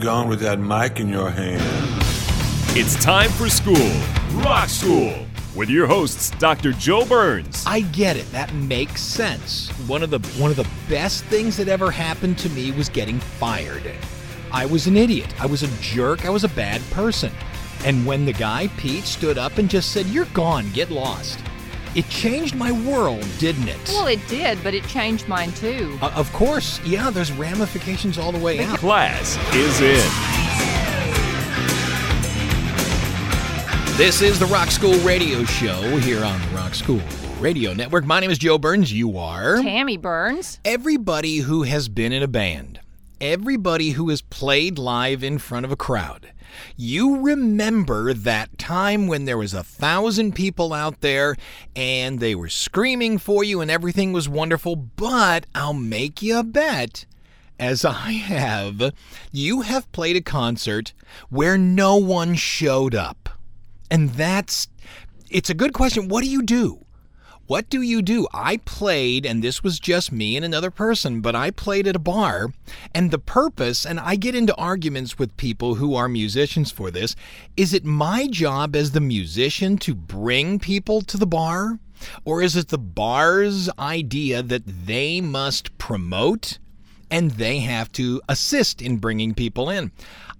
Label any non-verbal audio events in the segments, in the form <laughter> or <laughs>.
Where you going with that mic in your hand? It's time for school, Rock School, with your hosts, Dr. Joe Burns. I get it. That makes sense. One of the one of the best things that ever happened to me was getting fired. I was an idiot. I was a jerk. I was a bad person. And when the guy Pete stood up and just said, "You're gone. Get lost." It changed my world, didn't it? Well, it did, but it changed mine too. Uh, of course. Yeah, there's ramifications all the way out. Class is in. This is the Rock School Radio Show here on the Rock School Radio Network. My name is Joe Burns. You are. Tammy Burns. Everybody who has been in a band, everybody who has played live in front of a crowd, you remember that time when there was a thousand people out there and they were screaming for you and everything was wonderful, but I'll make you a bet. As I have, you have played a concert where no one showed up. And that's, it's a good question. What do you do? What do you do? I played, and this was just me and another person, but I played at a bar, and the purpose, and I get into arguments with people who are musicians for this, is it my job as the musician to bring people to the bar? Or is it the bar's idea that they must promote and they have to assist in bringing people in?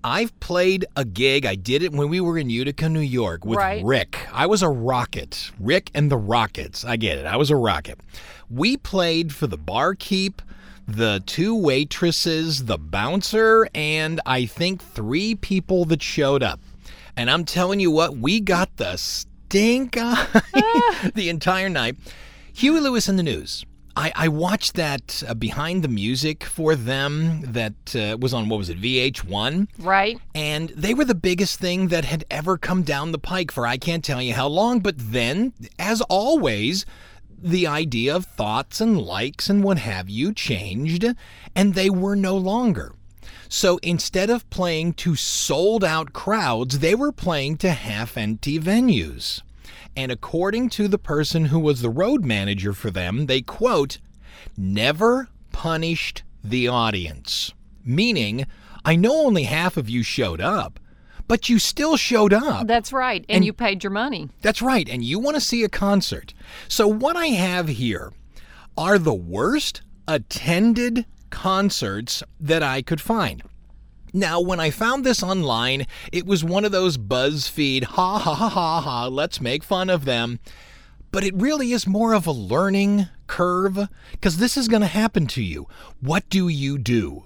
I've played a gig. I did it when we were in Utica, New York with Right. Rick. I was a rocket. Rick and the Rockets. I get it. I was a rocket. We played for the barkeep, the two waitresses, the bouncer, and I think three people that showed up. And I'm telling you what, we got the stink <laughs> eye <laughs> the entire night. Huey Lewis and the News. I, I watched that uh, behind the music for them that uh, was on, what was it, VH1? Right? And they were the biggest thing that had ever come down the pike for I can't tell you how long. But then, as always, the idea of thoughts and likes and what have you changed, and they were no longer. So instead of playing to sold out crowds, they were playing to half empty venues. And according to the person who was the road manager for them, they quote, never punished the audience. Meaning, I know only half of you showed up, but you still showed up. That's right. And, And- you paid your money. That's right, and you want to see a concert. So, what I have here are the worst attended concerts that I could find. Now, when I found this online, it was one of those BuzzFeed, ha ha ha ha ha, let's make fun of them. But it really is more of a learning curve, because this is going to happen to you. What do you do?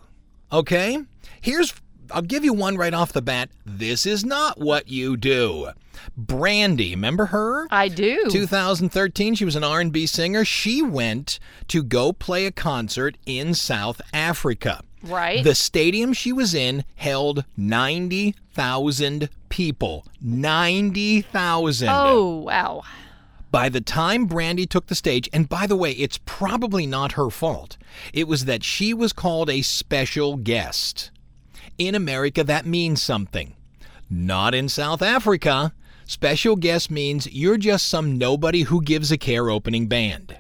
Okay? Here's I'll give you one right off the bat. This is not what you do. Brandy, remember her? I do. 2013, she was an R&B singer. She went to go play a concert in South Africa. Right. The stadium she was in held 90,000 people. 90,000. oh, wow. By the time Brandy took the stage, and by the way, it's probably not her fault, it was that she was called a special guest. In America, that means something. Not in South Africa. Special guest means you're just some nobody who gives a care opening band.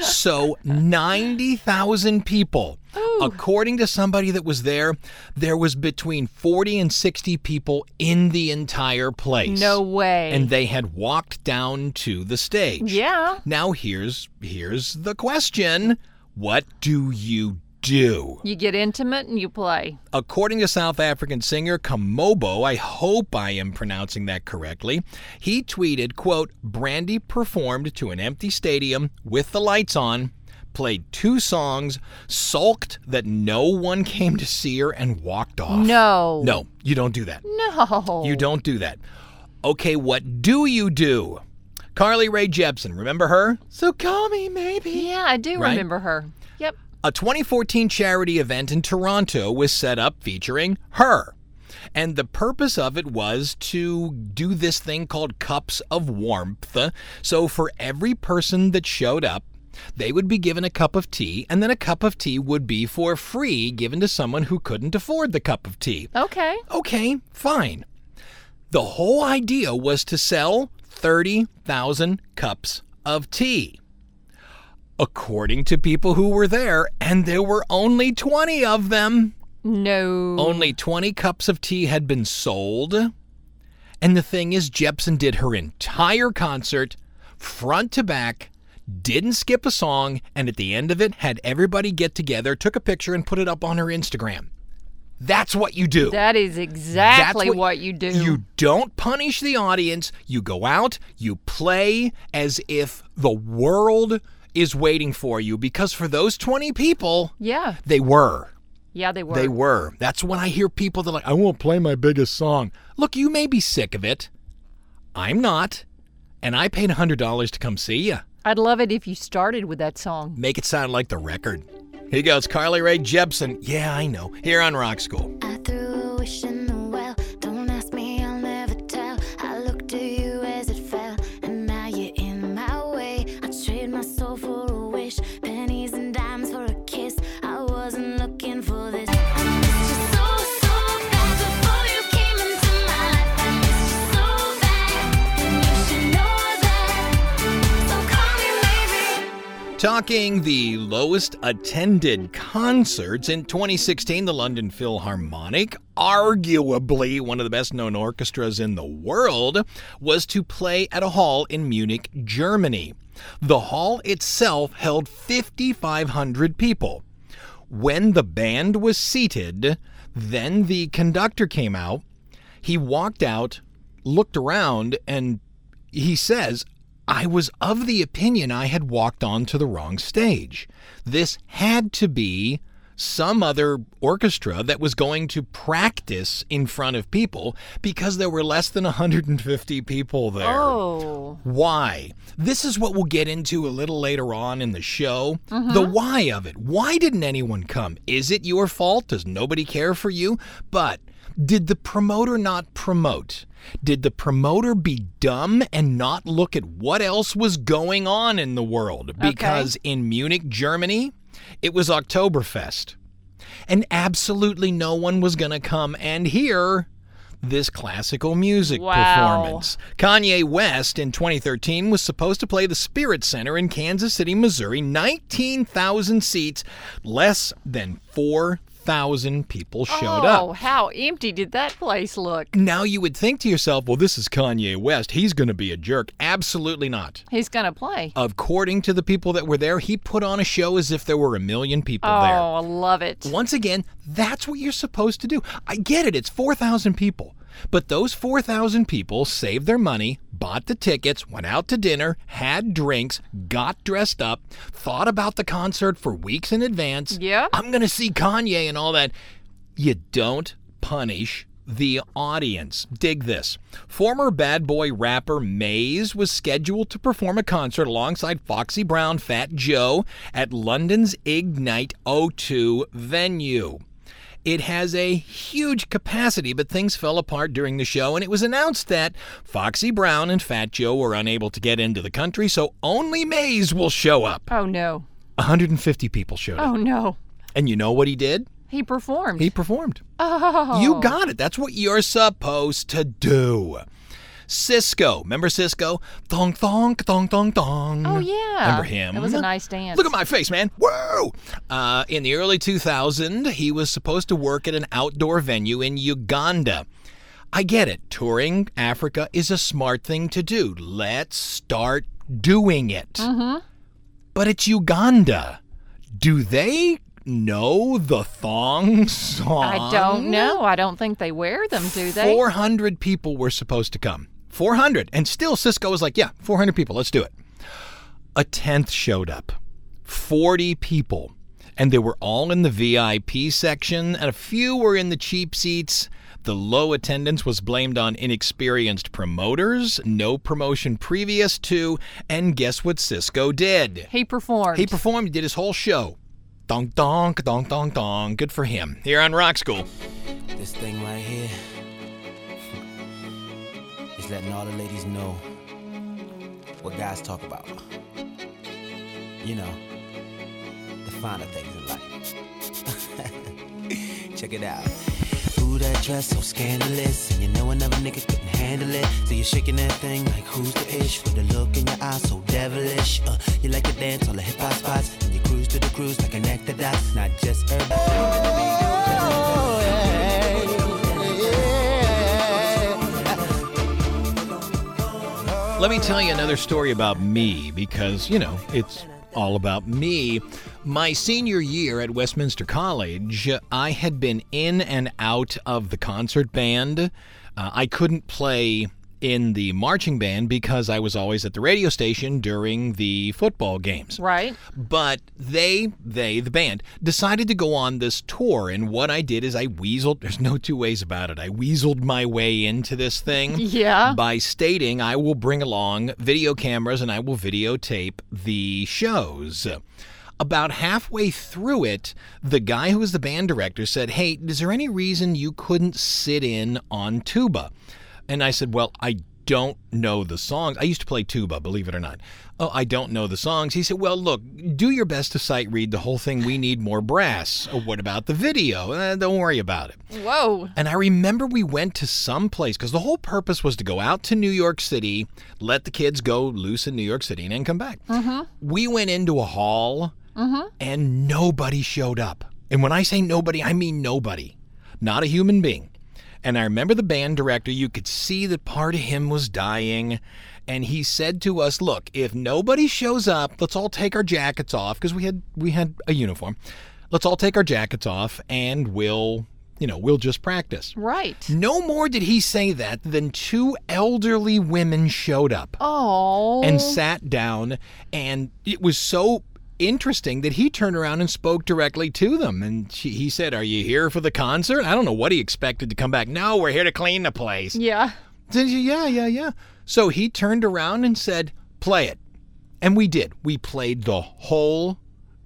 So 90,000 people. According to somebody that was there, there was between 40 and 60 people in the entire place. No way. And they had walked down to the stage. yeah. Now here's here's the question. What do you do? You get intimate and you play. According to South African singer Kamobo, I hope I am pronouncing that correctly, he tweeted, quote, Brandy performed to an empty stadium with the lights on, played two songs, sulked that no one came to see her, and walked off. No. No, you don't do that. No. You don't do that. Okay, what do you do? Carly Rae Jepsen, remember her? So call me maybe. Yeah, I do Right? remember her. Yep. A 2014 charity event in Toronto was set up featuring her. And the purpose of it was to do this thing called Cups of Warmth. So for every person that showed up, they would be given a cup of tea, and then a cup of tea would be for free given to someone who couldn't afford the cup of tea. Okay. Okay, fine. The whole idea was to sell 30,000 cups of tea. According to people who were there, and there were only 20 of them. No. Only 20 cups of tea had been sold. And the thing is, Jepsen did her entire concert, front to back, didn't skip a song, and at the end of it, had everybody get together, took a picture, and put it up on her Instagram. That's what you do. That is exactly That's what, you do. You don't punish the audience. You go out, you play as if the world is waiting for you because for those 20 people, yeah. they were. Yeah, they were. They were. That's when I hear people that are like, I won't play my biggest song. Look, you may be sick of it. I'm not. And I paid $100 to come see you. I'd love it if you started with that song. Make it sound like the record. Here goes Carly Rae Jepsen. Yeah, I know. Here on Rock School. Talking the lowest attended concerts in 2016, the London Philharmonic, arguably one of the best known orchestras in the world, was to play at a hall in Munich, Germany. The hall itself held 5,500 people. When the band was seated, then the conductor came out. He walked out, looked around, and he says, I was of the opinion I had walked onto the wrong stage. This had to be some other orchestra that was going to practice in front of people because there were less than 150 people there. Oh. Why? This is what we'll get into a little later on in the show. Mm-hmm. The why of it. Why didn't anyone come? Is it your fault? Does nobody care for you? But did the promoter not promote? Did the promoter be dumb and not look at what else was going on in the world? Because in Munich, Germany, it was Oktoberfest. And absolutely no one was going to come and hear this classical music Wow. performance. Kanye West in 2013 was supposed to play the Sprint Center in Kansas City, Missouri, 19,000 seats, less than 4,000 people showed oh, up. Oh, how empty did that place look? Now you would think to yourself, well, this is Kanye West. He's going to be a jerk. Absolutely not. He's going to play. According to the people that were there, he put on a show as if there were a million people Oh, there. Oh, I love it. Once again, that's what you're supposed to do. I get it, it's 4,000 people. But those 4,000 people saved their money, bought the tickets, went out to dinner, had drinks, got dressed up, thought about the concert for weeks in advance. Yeah. I'm going to see Kanye and all that. You don't punish the audience. Dig this. Former bad boy rapper Mase was scheduled to perform a concert alongside Foxy Brown, Fat Joe at London's Ignite O2 venue. It has a huge capacity, but things fell apart during the show, and it was announced that Foxy Brown and Fat Joe were unable to get into the country, so only Mase will show up. Oh, no. 150 people showed up. Oh, no. And you know what he did? He performed. He performed. oh. You got it. That's what you're supposed to do. Sisqó. Remember Sisqó? Thong thong thong thong thong. Oh, yeah. Remember him? It was a nice dance. Look at my face, man. Whoa! Uh, in the early 2000s, he was supposed to work at an outdoor venue in Uganda. I get it. Touring Africa is a smart thing to do. Let's start doing it. Mm-hmm. But it's Uganda. Do they know the thong song? I don't know. I don't think they wear them, do they? 400 people were supposed to come. 400. And still, Sisqó was like, yeah, 400 people, let's do it. A tenth showed up. 40 people. and they were all in the VIP section, and a few were in the cheap seats. The low attendance was blamed on inexperienced promoters, no promotion previous to, and guess what Sisqó did? He performed. He performed, he did his whole show. Donk donk, donk donk donk. Good for him. Here on Rock School. This thing right here is letting all the ladies know what guys talk about. You know, the finer things in life. <laughs> Check it out. Ooh, that dress so scandalous. And you know another nigga couldn't handle it. So you're shaking that thing like who's the ish? With the look in your eyes so devilish. Uh, you like to dance on the hip hop spots. And you cruise to the cruise like an actor dots. Not just urban. Let me tell you another story about me because, you know, it's all about me. My senior year at Westminster College, I had been in and out of the concert band. Uh, I couldn't play in the marching band because I was always at the radio station during the football games. right. But they, they, the band, decided to go on this tour. And what I did is I weaseled, there's no two ways about it. I weaseled my way into this thing <laughs> Yeah. by stating I will bring along video cameras and I will videotape the shows. About halfway through it, the guy who was the band director said, Hey, is there any reason you couldn't sit in on tuba? And I said, Well, I don't know the songs. I used to play tuba, believe it or not. Oh, I don't know the songs. He said, Well, look, do your best to sight read the whole thing. We need more brass. Oh, what about the video? "Eh, don't worry about it. Whoa. And I remember we went to some place because the whole purpose was to go out to New York City, let the kids go loose in New York City, and then come back. We went into a hall and nobody showed up. And when I say nobody, I mean nobody, not a human being. And I remember the band director, you could see that part of him was dying. And he said to us, "Look, if nobody shows up, let's all take our jackets off because we had we had a uniform. Let's all take our jackets off and we'll, you know, we'll just practice." Right. No more did he say that than two elderly women showed up Oh. and sat down and it was so interesting that he turned around and spoke directly to them. And she, he said are you here for the concert? I don't know what he expected to come back. No we're here to clean the place. Yeah. Yeah yeah yeah. So he turned around and said play it. And we did. We played the whole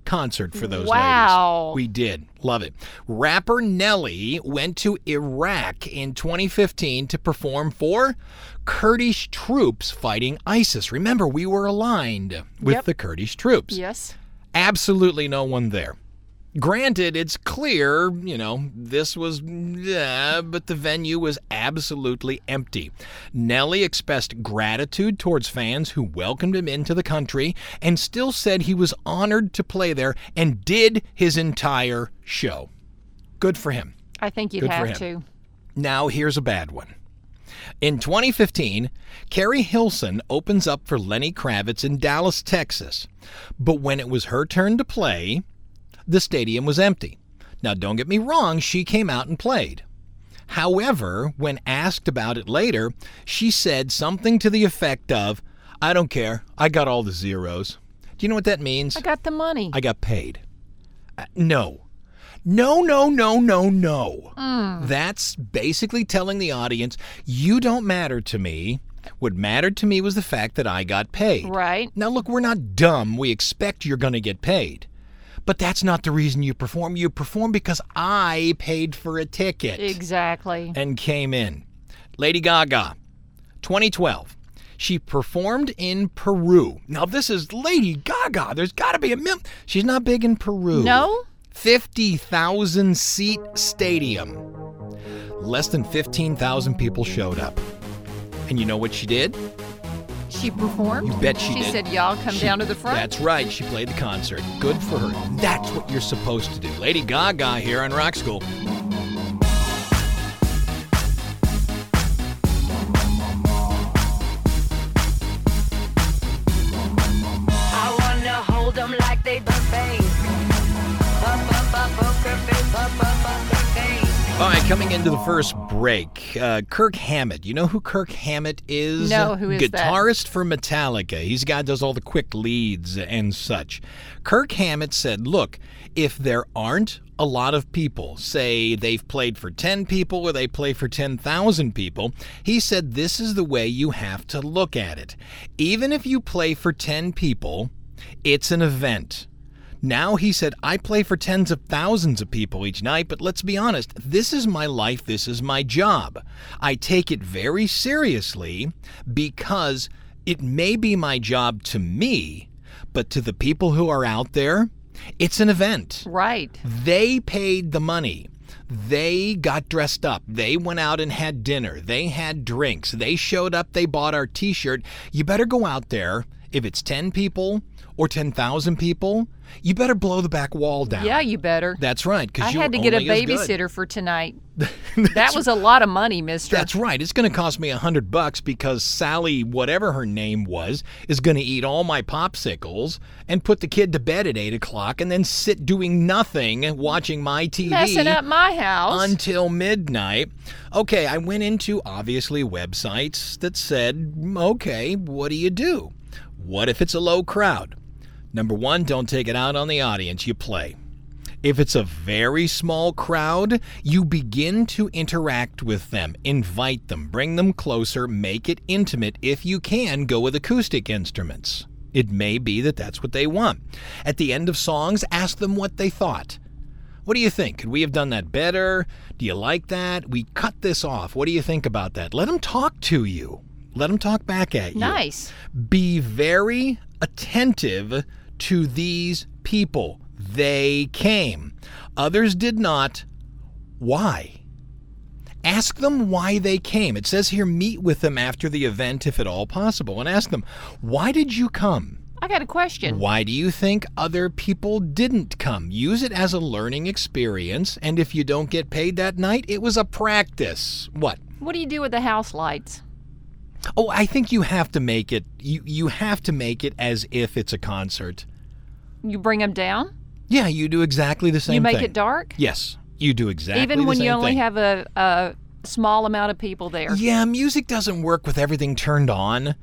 concert for those Wow. ladies we did. Love it. Rapper nelly went to iraq in 2015 to perform for kurdish troops fighting isis. Remember we were aligned with Yep. the kurdish troops. Yes. Absolutely no one there. Granted, it's clear, you know, this was, yeah, but the venue was absolutely empty. Nelly expressed gratitude towards fans who welcomed him into the country and still said he was honored to play there and did his entire show. Good for him. I think you'd Good have to. Now, here's a bad one. In 2015, Keri Hilson opens up for Lenny Kravitz in Dallas, Texas. But when it was her turn to play, the stadium was empty. Now, don't get me wrong, she came out and played. However, when asked about it later, she said something to the effect of, I don't care, I got all the zeros. Do you know what that means? I got the money. I got paid. Uh, no. No, no, no, no, no. Hmm. That's basically telling the audience, you don't matter to me. What mattered to me was the fact that I got paid. right. Now, look, we're not dumb. We expect you're going to get paid. But that's not the reason you perform. You perform because I paid for a ticket Exactly. and came in. Lady Gaga, 2012. She performed in Peru. Now, this is Lady Gaga. There's got to be a mil. She's not big in Peru. No? 50,000 seat stadium. Less than 15,000 people showed up. And you know what she did? She performed. You bet she She did. said, "Y'all come She- down to the front." That's right. She played the concert. Good for her. That's what you're supposed to do. Lady Gaga here on Rock School. All right, coming into the first break, uh, Kirk Hammett. You know who Kirk Hammett is? No, who is that? Guitarist for Metallica. He's the guy who does all the quick leads and such. Kirk Hammett said, "Look, if there aren't a lot of people, say they've played for 10 people or they play for 10,000 people, he said this is the way you have to look at it. Even if you play for 10 people, it's an event." Now he said, I play for tens of thousands of people each night, but let's be honest, this is my life, this is my job. I take it very seriously because it may be my job to me, but to the people who are out there, it's an event. Right. They paid the money. They got dressed up. They went out and had dinner. They had drinks. They showed up. They bought our t shirt. You better go out there. If it's 10 people or 10,000 people, you better blow the back wall down. Yeah, you better. That's right. Because I had to get a babysitter for tonight. <laughs> that was a lot of money, mister. That's right. It's going to cost me a hundred bucks because Sally, whatever her name was, is going to eat all my popsicles and put the kid to bed at eight o'clock and then sit doing nothing watching my TV Messing up my house. until midnight. Okay, I went into obviously websites that said, okay, what do you do? What if it's a low crowd? Number one, don't take it out on the audience. You play. If it's a very small crowd, you begin to interact with them, invite them, bring them closer, make it intimate. If you can, go with acoustic instruments. It may be that that's what they want. At the end of songs, ask them what they thought. What do you think? Could we have done that better? Do you like that? We cut this off. What do you think about that? Let them talk to you. Let them talk back at you. Nice. Be very attentive to these people. They came. Others did not. Why? Ask them why they came. It says here meet with them after the event if at all possible and ask them, why did you come? I got a question. Why do you think other people didn't come? Use it as a learning experience, and if you don't get paid that night, it was a practice. What? What do you do with the house lights? Oh, I think you have to make it you you have to make it as if it's a concert. You bring them down? Yeah, you do exactly the same you make thing. it dark? Yes, you do exactly Even the when you only thing. have a, a small amount of people there. Yeah, music doesn't work with everything turned on.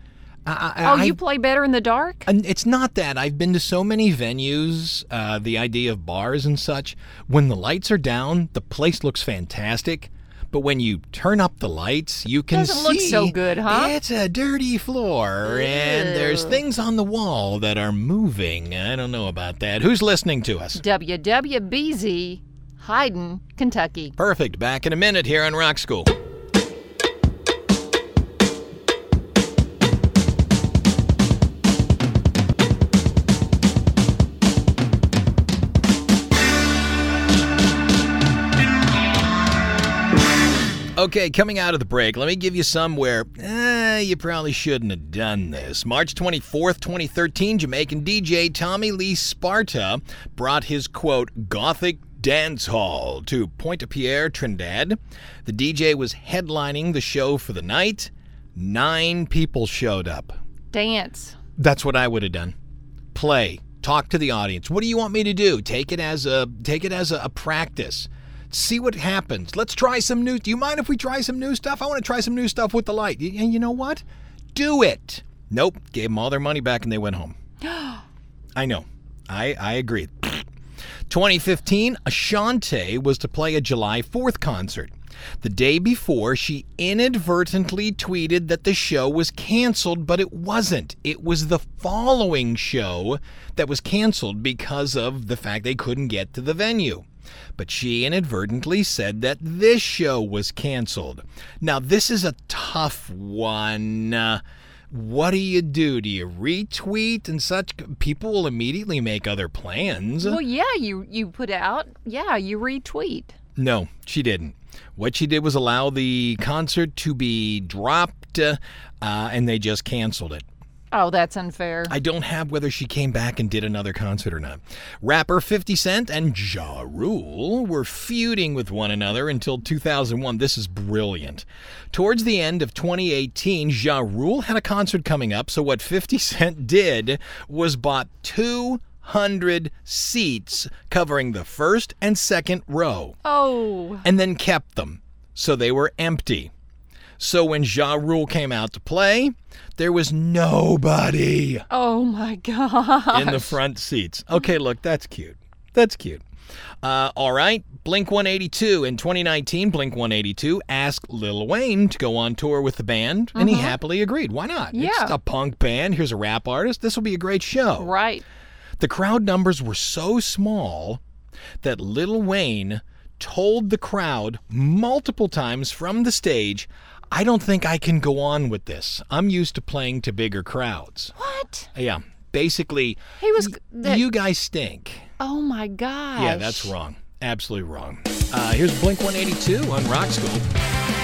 I, I, Oh, I- you play better in the dark? And it's not that. I've been to so many venues, uh, the idea of bars and such. When the lights are down, the place looks fantastic. But when you turn up the lights, you can Doesn't look see so good, huh? It's a dirty floor, and there's things on the wall that are moving. I don't know about that. Who's listening to us? WWBZ, Hyden, Kentucky. Perfect. Back in a minute here on Rock School. Okay, coming out of the break, let me give you some where eh, you probably shouldn't have done this. March 24th, 2013, Jamaican DJ Tommy Lee Sparta brought his quote, Gothic dance hall to Pointe a Pierre, Trinidad. The DJ was headlining the show for the night. Nine people showed up. Dance. That's what I would have done. Play. Talk to the audience. What do you want me to do? Take it as a take it as a, a practice. See what happens. Let's try some new. Do you mind if we try some new stuff? I want to try some new stuff with the light. And you know what? Do it. Nope. Gave them all their money back and they went home. <gasps> I know. I I agree. 2015, Ashanti was to play a July 4th concert. The day before, she inadvertently tweeted that the show was canceled, but it wasn't. It was the following show that was canceled because of the fact they couldn't get to the venue. But she inadvertently said that this show was canceled. Now, this is a tough one. Uh, what do you do? Do you retweet and such? People will immediately make other plans. Well, yeah, you you put out. Yeah, you retweet. No, she didn't. What she did was allow the concert to be dropped, uh, and they just canceled it. Oh, that's unfair. I don't have whether she came back and did another concert or not. Rapper 50 Cent and Ja Rule were feuding with one another until 2001. This is brilliant. Towards the end of 2018, Ja Rule had a concert coming up, so what 50 Cent did was bought 200 seats covering the first and second row Oh, and then kept them so they were empty. So when Ja Rule came out to play, there was nobody oh my God. in the front seats. Okay, look, that's cute. That's cute. Uh, all right, Blink 182 in 2019. Blink 182 asked Lil Wayne to go on tour with the band, and he happily agreed. Why not? Yeah. It's Yeah. a punk band. Here's a rap artist. This will be a great show. Right. The crowd numbers were so small that Lil Wayne told the crowd multiple times from the stage, I don't think I can go on with this. I'm used to playing to bigger crowds. What? Yeah. Basically, He was. You guys stink. oh my gosh. Yeah, that's wrong. Absolutely wrong. Uh, here's Blink 182 on Rock School.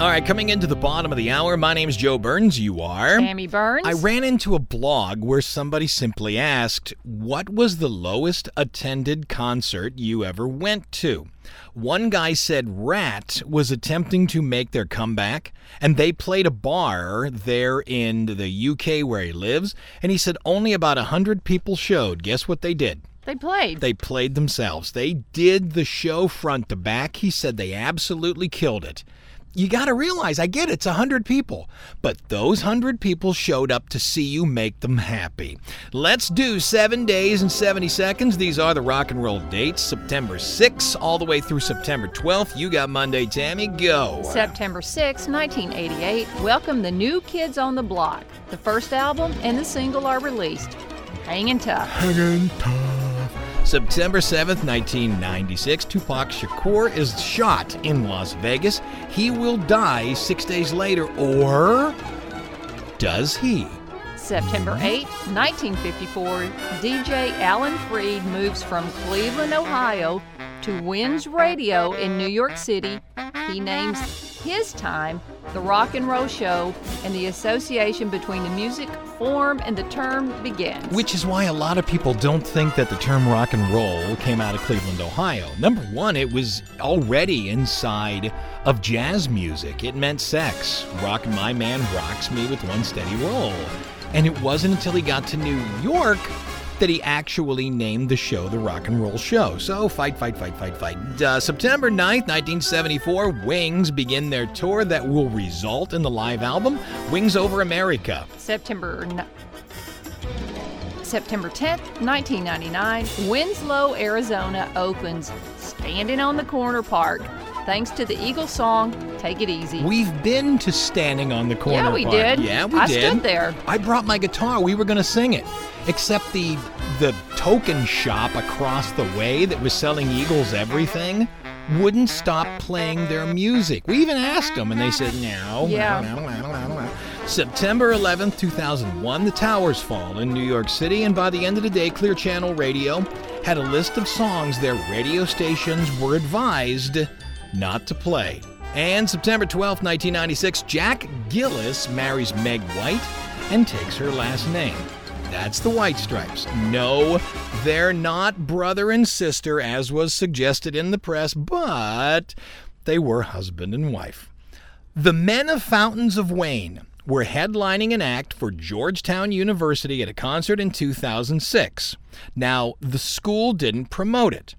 All right, coming into the bottom of the hour, my name's Joe Burns. You are. Tammy Burns. I ran into a blog where somebody simply asked, What was the lowest attended concert you ever went to? One guy said Ratt was attempting to make their comeback, and they played a bar there in the UK where he lives, and he said only about 100 people showed. Guess what they did? They played. They played themselves. They did the show front to back. He said they absolutely killed it. You got to realize, I get it, it's 100 people, but those 100 people showed up to see you make them happy. Let's do seven days and 70 seconds. These are the rock and roll dates September 6th all the way through September 12th. You got Monday, Tammy, go. September 6, 1988, Welcome the New Kids on the Block. The first album and the single are released. Hanging tough. Hanging Tough. September 7th, 1996, Tupac Shakur is shot in Las Vegas. He will die six days later, or does he? September hmm? 8, 1954, DJ Alan Freed moves from Cleveland, Ohio to WINS Radio in New York City. He names his time the Rock and Roll Show, and the association between the music form and the term begins. Which is why a lot of people don't think that the term rock and roll came out of Cleveland, Ohio. Number one, it was already inside of jazz music. It meant sex. Rock My Man rocks me with one steady roll. And it wasn't until he got to New York that he actually named the show the Rock and Roll Show. So fight, fight, fight, fight, fight. Uh, September 9th, 1974, Wings begin their tour that will result in the live album Wings Over America. September n- September 10th, 1999, Winslow, Arizona opens Standing on the Corner Park. Thanks to the Eagle song Take It Easy. We've been to standing on the corner. Yeah, we Park. did. Yeah, we I did. stood there. I brought my guitar. We were going to sing it, except the the token shop across the way that was selling Eagles everything wouldn't stop playing their music. We even asked them, and they said no. Yeah. no, no, no, no, no." September 11th, 2001, the towers fall in New York City, and by the end of the day, Clear Channel Radio had a list of songs their radio stations were advised not to play. And September 12th, 1996, Jack Gillis marries Meg White and takes her last name. That's the White Stripes. No, they're not brother and sister, as was suggested in the press, but they were husband and wife. The Men of Fountains of Wayne were headlining an act for Georgetown University at a concert in 2006. Now, the school didn't promote it.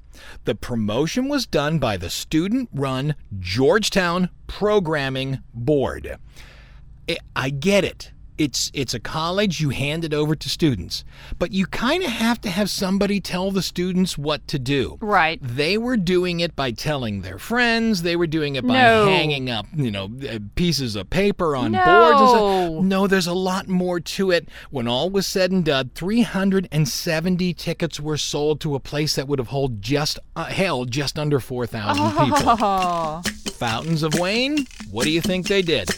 The promotion was done by the student run Georgetown Programming Board. I- get it. It's it's a college you hand it over to students, but you kind of have to have somebody tell the students what to do. Right. They were doing it by telling their friends. They were doing it by No. hanging up, you know, uh, pieces of paper on boards. And No. No, there's a lot more to it. When all was said and done, 370 tickets were sold to a place that would have hold just uh, held just under 4,000 people. Oh, <laughs> Fountains of Wayne, what do you think they did?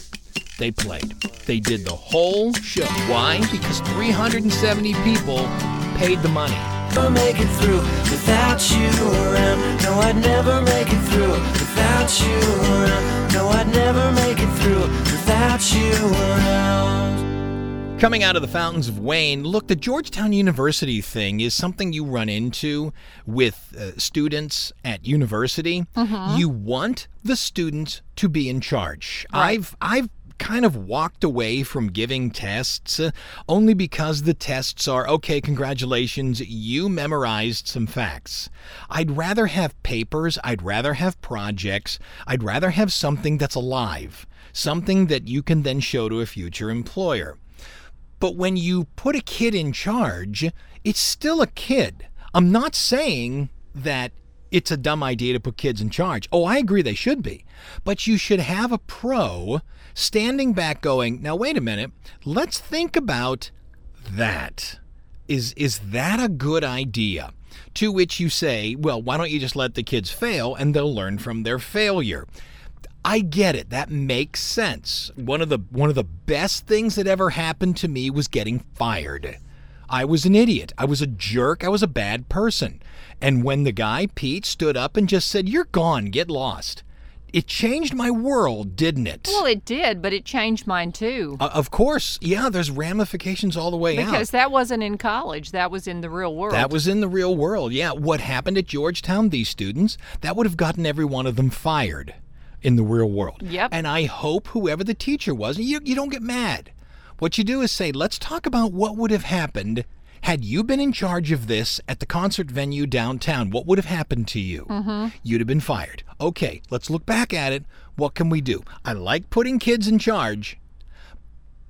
They played. They did the whole show. Why? Because 370 people paid the money. never make it through without you around. No, I'd never make it through without you around. No, I'd never make it through without you around. Coming out of the fountains of Wayne, look, the Georgetown University thing is something you run into with uh, students at university. You want the students to be in charge. I've I've kind of walked away from giving tests uh, only because the tests are okay, congratulations, you memorized some facts. I'd rather have papers, I'd rather have projects, I'd rather have something that's alive, something that you can then show to a future employer. But when you put a kid in charge, it's still a kid. I'm not saying that it's a dumb idea to put kids in charge. Oh, I agree they should be. But you should have a pro standing back going, now wait a minute, let's think about that. Is is that a good idea? To which you say, well, why don't you just let the kids fail and they'll learn from their failure? I get it. That makes sense. One of the one of the best things that ever happened to me was getting fired. I was an idiot. I was a jerk. I was a bad person. And when the guy Pete stood up and just said, "You're gone. Get lost." It changed my world, didn't it? Well, it did, but it changed mine too. Uh, of course. Yeah, there's ramifications all the way out. Because that wasn't in college, that was in the real world. That was in the real world. Yeah. What happened at Georgetown, these students, that would have gotten every one of them fired in the real world. Yep. And I hope whoever the teacher was, you, you don't get mad. What you do is say, let's talk about what would have happened had you been in charge of this at the concert venue downtown. What would have happened to you? Mm-hmm. You'd have been fired. Okay, let's look back at it. What can we do? I like putting kids in charge,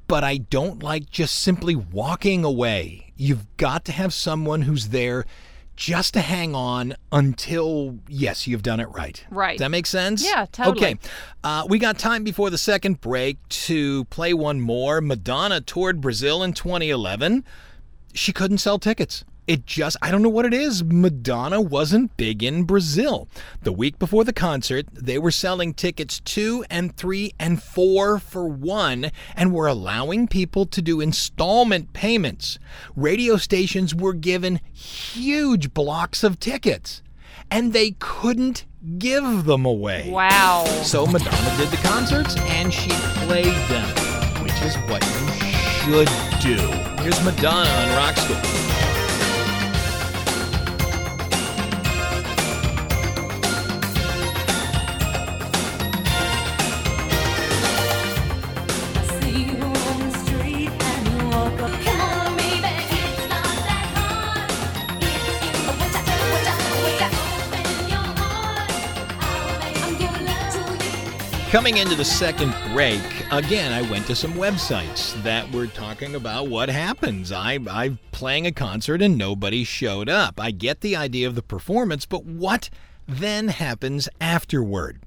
but I don't like just simply walking away. You've got to have someone who's there just to hang on until, yes, you've done it right. Right. Does that make sense? Yeah, totally. Okay. Uh, we got time before the second break to play one more. Madonna toured Brazil in 2011. She couldn't sell tickets. It just, I don't know what it is. Madonna wasn't big in Brazil. The week before the concert, they were selling tickets two and three and four for one and were allowing people to do installment payments. Radio stations were given huge blocks of tickets and they couldn't give them away. Wow. So Madonna did the concerts and she played them, which is what you should do. Here's Madonna on Rock School. Coming into the second break, again, I went to some websites that were talking about what happens. I, I'm playing a concert and nobody showed up. I get the idea of the performance, but what then happens afterward?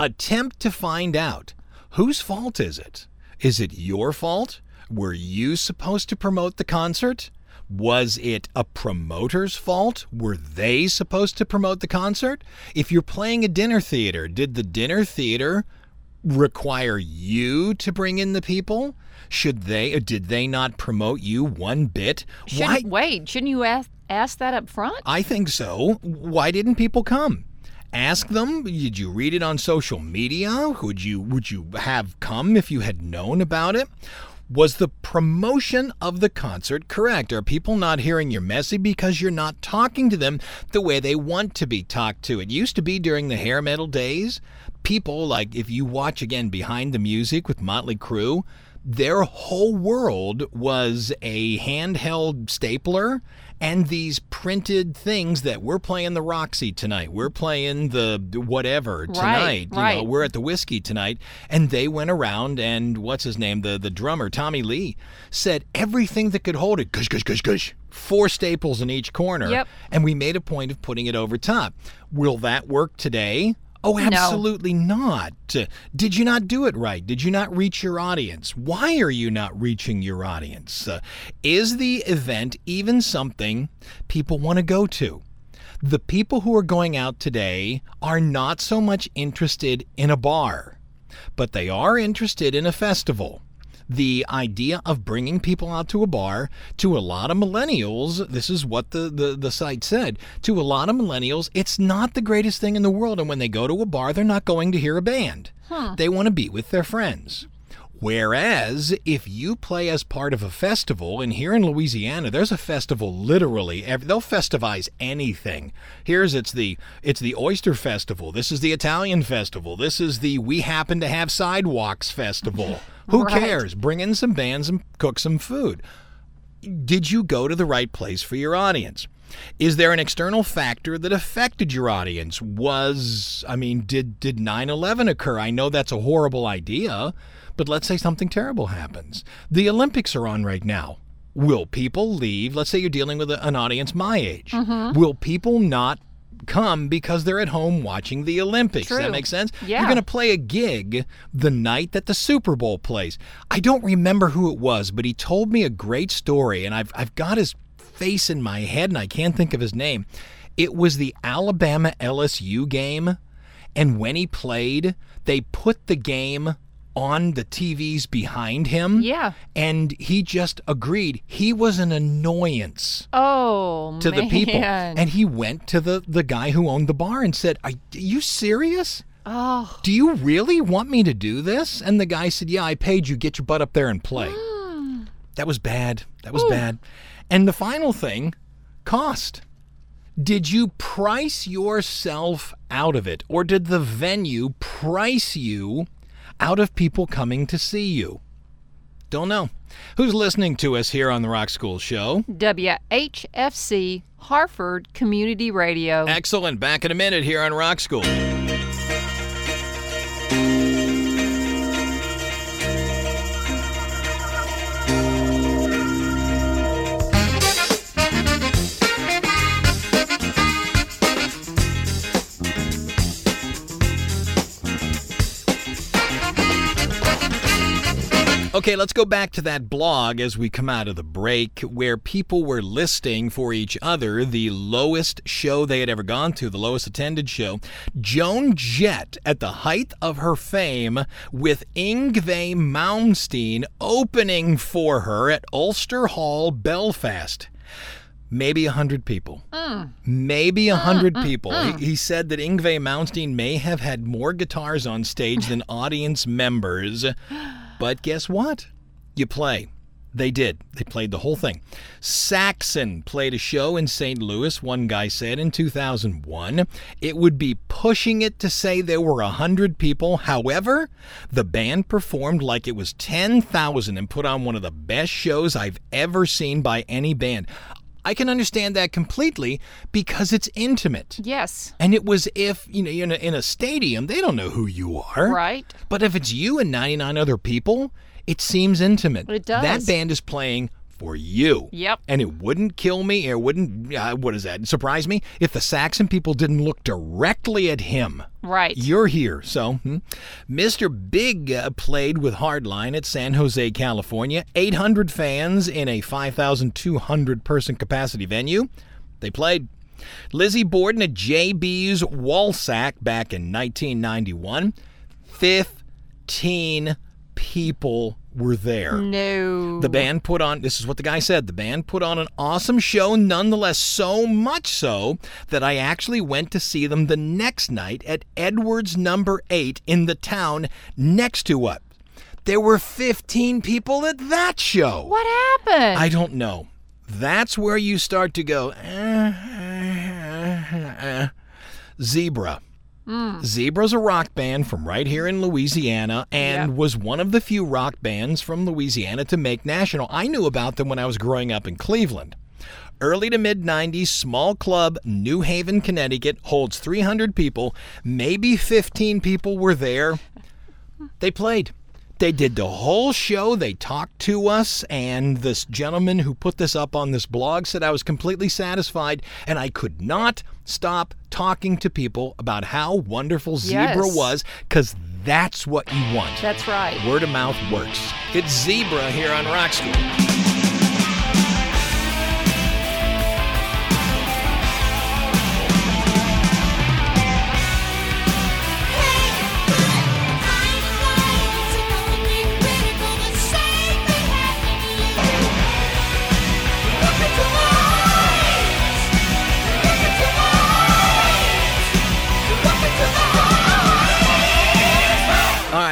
Attempt to find out whose fault is it? Is it your fault? Were you supposed to promote the concert? Was it a promoter's fault? Were they supposed to promote the concert? If you're playing a dinner theater, did the dinner theater require you to bring in the people? Should they or did they not promote you one bit? Shouldn't, wait, shouldn't you ask, ask that up front? I think so. Why didn't people come? Ask them. Did you read it on social media? Would you would you have come if you had known about it? Was the promotion of the concert correct? Are people not hearing your message because you're not talking to them the way they want to be talked to? It used to be during the hair metal days. People, like if you watch again Behind the Music with Motley Crue, their whole world was a handheld stapler and these printed things that we're playing the Roxy tonight. We're playing the whatever tonight. You know, right. we're at the whiskey tonight. And they went around and what's his name? The the drummer, Tommy Lee, said everything that could hold it, gush, gush, gush, gush. Four staples in each corner. Yep. And we made a point of putting it over top. Will that work today? Oh, No. absolutely not. Uh, Did you not do it right? Did you not reach your audience? Why are you not reaching your audience? Uh, is the event even something people want to go to? The people who are going out today are not so much interested in a bar, but they are interested in a festival. The idea of bringing people out to a bar, to a lot of millennials, this is what the, the, the site said, to a lot of millennials, it's not the greatest thing in the world. And when they go to a bar, they're not going to hear a band. They want to be with their friends. Whereas if you play as part of a festival, and here in Louisiana, there's a festival literally. They'll festivize anything. Here's it's the it's the Oyster Festival. This is the Italian Festival. This is the We Happen to Have Sidewalks Festival. <laughs> Who Right. cares? Bring in some bands and cook some food did you go to the right place for your audience? Is there an external factor that affected your audience? Was I mean, did did 9/11 occur? I know that's a horrible idea, but let's say something terrible happens. The Olympics are on right now. Will people leave? Let's say you're dealing with an audience my age. Mm-hmm. Will people not come because they're at home watching the Olympics? Does that True. make sense? Yeah. You're going to play a gig the night that the Super Bowl plays. I don't remember who it was, but he told me a great story, and I've, I've got his face in my head, and I can't think of his name. It was the Alabama LSU game, and when he played, they put the game on the TVs behind him. Yeah. And he just agreed. He was an annoyance Oh, to the people. And he went to the, the guy who owned the bar and said, Are you serious? oh, Do you really want me to do this? And the guy said, Yeah, I paid you. Get your butt up there and play. Hmm. that was bad. That was bad. And the final thing cost. Did you price yourself out of it? Or did the venue price you out of people coming to see you? Don't know. Who's listening to us here on the Rock School Show? WHFC Harford Community Radio. Excellent. Back in a minute here on Rock School. Let's go back to that blog as we come out of the break where people were listing for each other the lowest show they had ever gone to, the lowest attended show. Joan Jett, at the height of her fame, with Yngwie Malmsteen opening for her at Ulster Hall, Belfast. Maybe a hundred people. Hmm. Maybe a hmm, hundred hmm, people. He, he said that Yngwie Malmsteen may have had more guitars on stage than audience members. <gasps> <gasps> <gasps> But guess what? You play. They did. They played the whole thing. Saxon played a show in St. Louis, one guy said, in 2001. It would be pushing it to say there were 100 people. However, the band performed like it was 10,000 and put on one of the best shows I've ever seen by any band. I can understand that completely because it's intimate. Yes. And it was if, you know, in a, in a stadium, they don't know who you are. Right. But if it's you and 99 other people, it seems intimate. It does. That band is playing for you. Yep. And it wouldn't kill me, It wouldn't, uh, what is that, surprise me if the Saxon people didn't look directly at him. Right. You're here. So, hmm. Mr. Big uh, played with Hardline at San Jose, California. 800 fans in a 5,200 person capacity venue. They played. Lizzie Borden at JB's Walsack back in 1991. 15 people were there. No. The band put on, this is what the guy said, the band put on an awesome show, nonetheless, so much so that I actually went to see them the next night at Edwards number 8 in the town next to us. There were 15 people at that show. What happened? I don't know. That's where you start to go, "Eh, eh, eh, eh." Zebra. Zebra's a rock band from right here in Louisiana and Yep. was one of the few rock bands from Louisiana to make national. I knew about them when I was growing up in Cleveland. Early to mid 90s, small club, New Haven, Connecticut, holds 300 people. Maybe 15 people were there. They played. They did the whole show. They talked to us, and this gentleman who put this up on this blog said I was completely satisfied, and I could not stop talking to people about how wonderful Zebra Yes. was, because that's what you want. That's right. Word of mouth works. It's Zebra here on Rock School.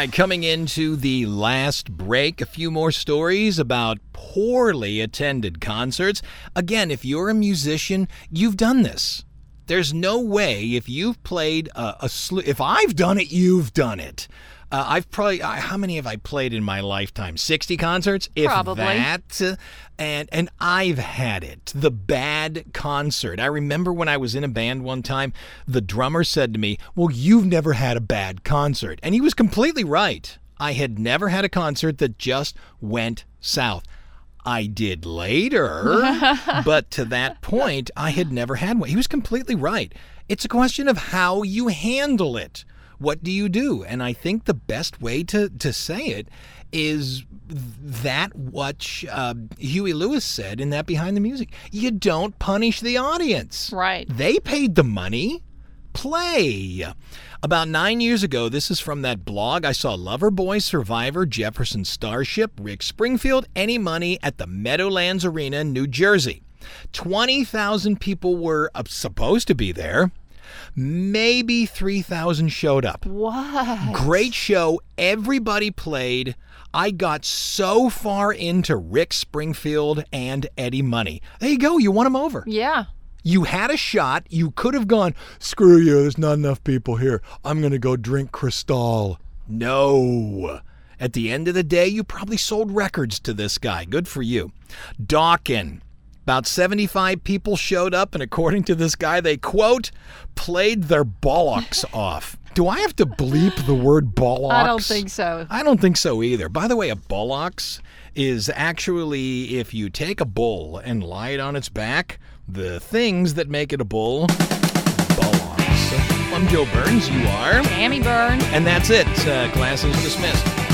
Right, coming into the last break, a few more stories about poorly attended concerts. Again, if you're a musician, you've done this. There's no way if you've played a, a sl- if I've done it, you've done it. Uh, I've probably I, how many have I played in my lifetime? Sixty concerts, if Probably. that. Uh, And and I've had it. The bad concert. I remember when I was in a band one time, the drummer said to me, "Well, you've never had a bad concert," and he was completely right. I had never had a concert that just went south. I did later, <laughs> but to that point, I had never had one. He was completely right. It's a question of how you handle it. What do you do? And I think the best way to, to say it is that what uh, Huey Lewis said in that Behind the Music. You don't punish the audience. Right. They paid the money. Play. About nine years ago, this is from that blog. I saw Loverboy, Survivor, Jefferson Starship, Rick Springfield, Eddie Money at the Meadowlands Arena in New Jersey. 20,000 people were uh, supposed to be there. Maybe 3,000 showed up. What? Great show. Everybody played. I got so far into Rick Springfield and Eddie Money. There you go. You won them over. Yeah. You had a shot. You could have gone, screw you, there's not enough people here. I'm going to go drink Cristal. No. At the end of the day, you probably sold records to this guy. Good for you. Dokken. About 75 people showed up, and according to this guy, they, quote, played their bollocks <laughs> off. Do I have to bleep the word bollocks? I don't think so. I don't think so either. By the way, a bullocks is actually if you take a bull and lie it on its back, the things that make it a bull, bullocks. I'm Joe Burns, you are. Tammy Burns. And that's it. Uh, class is dismissed.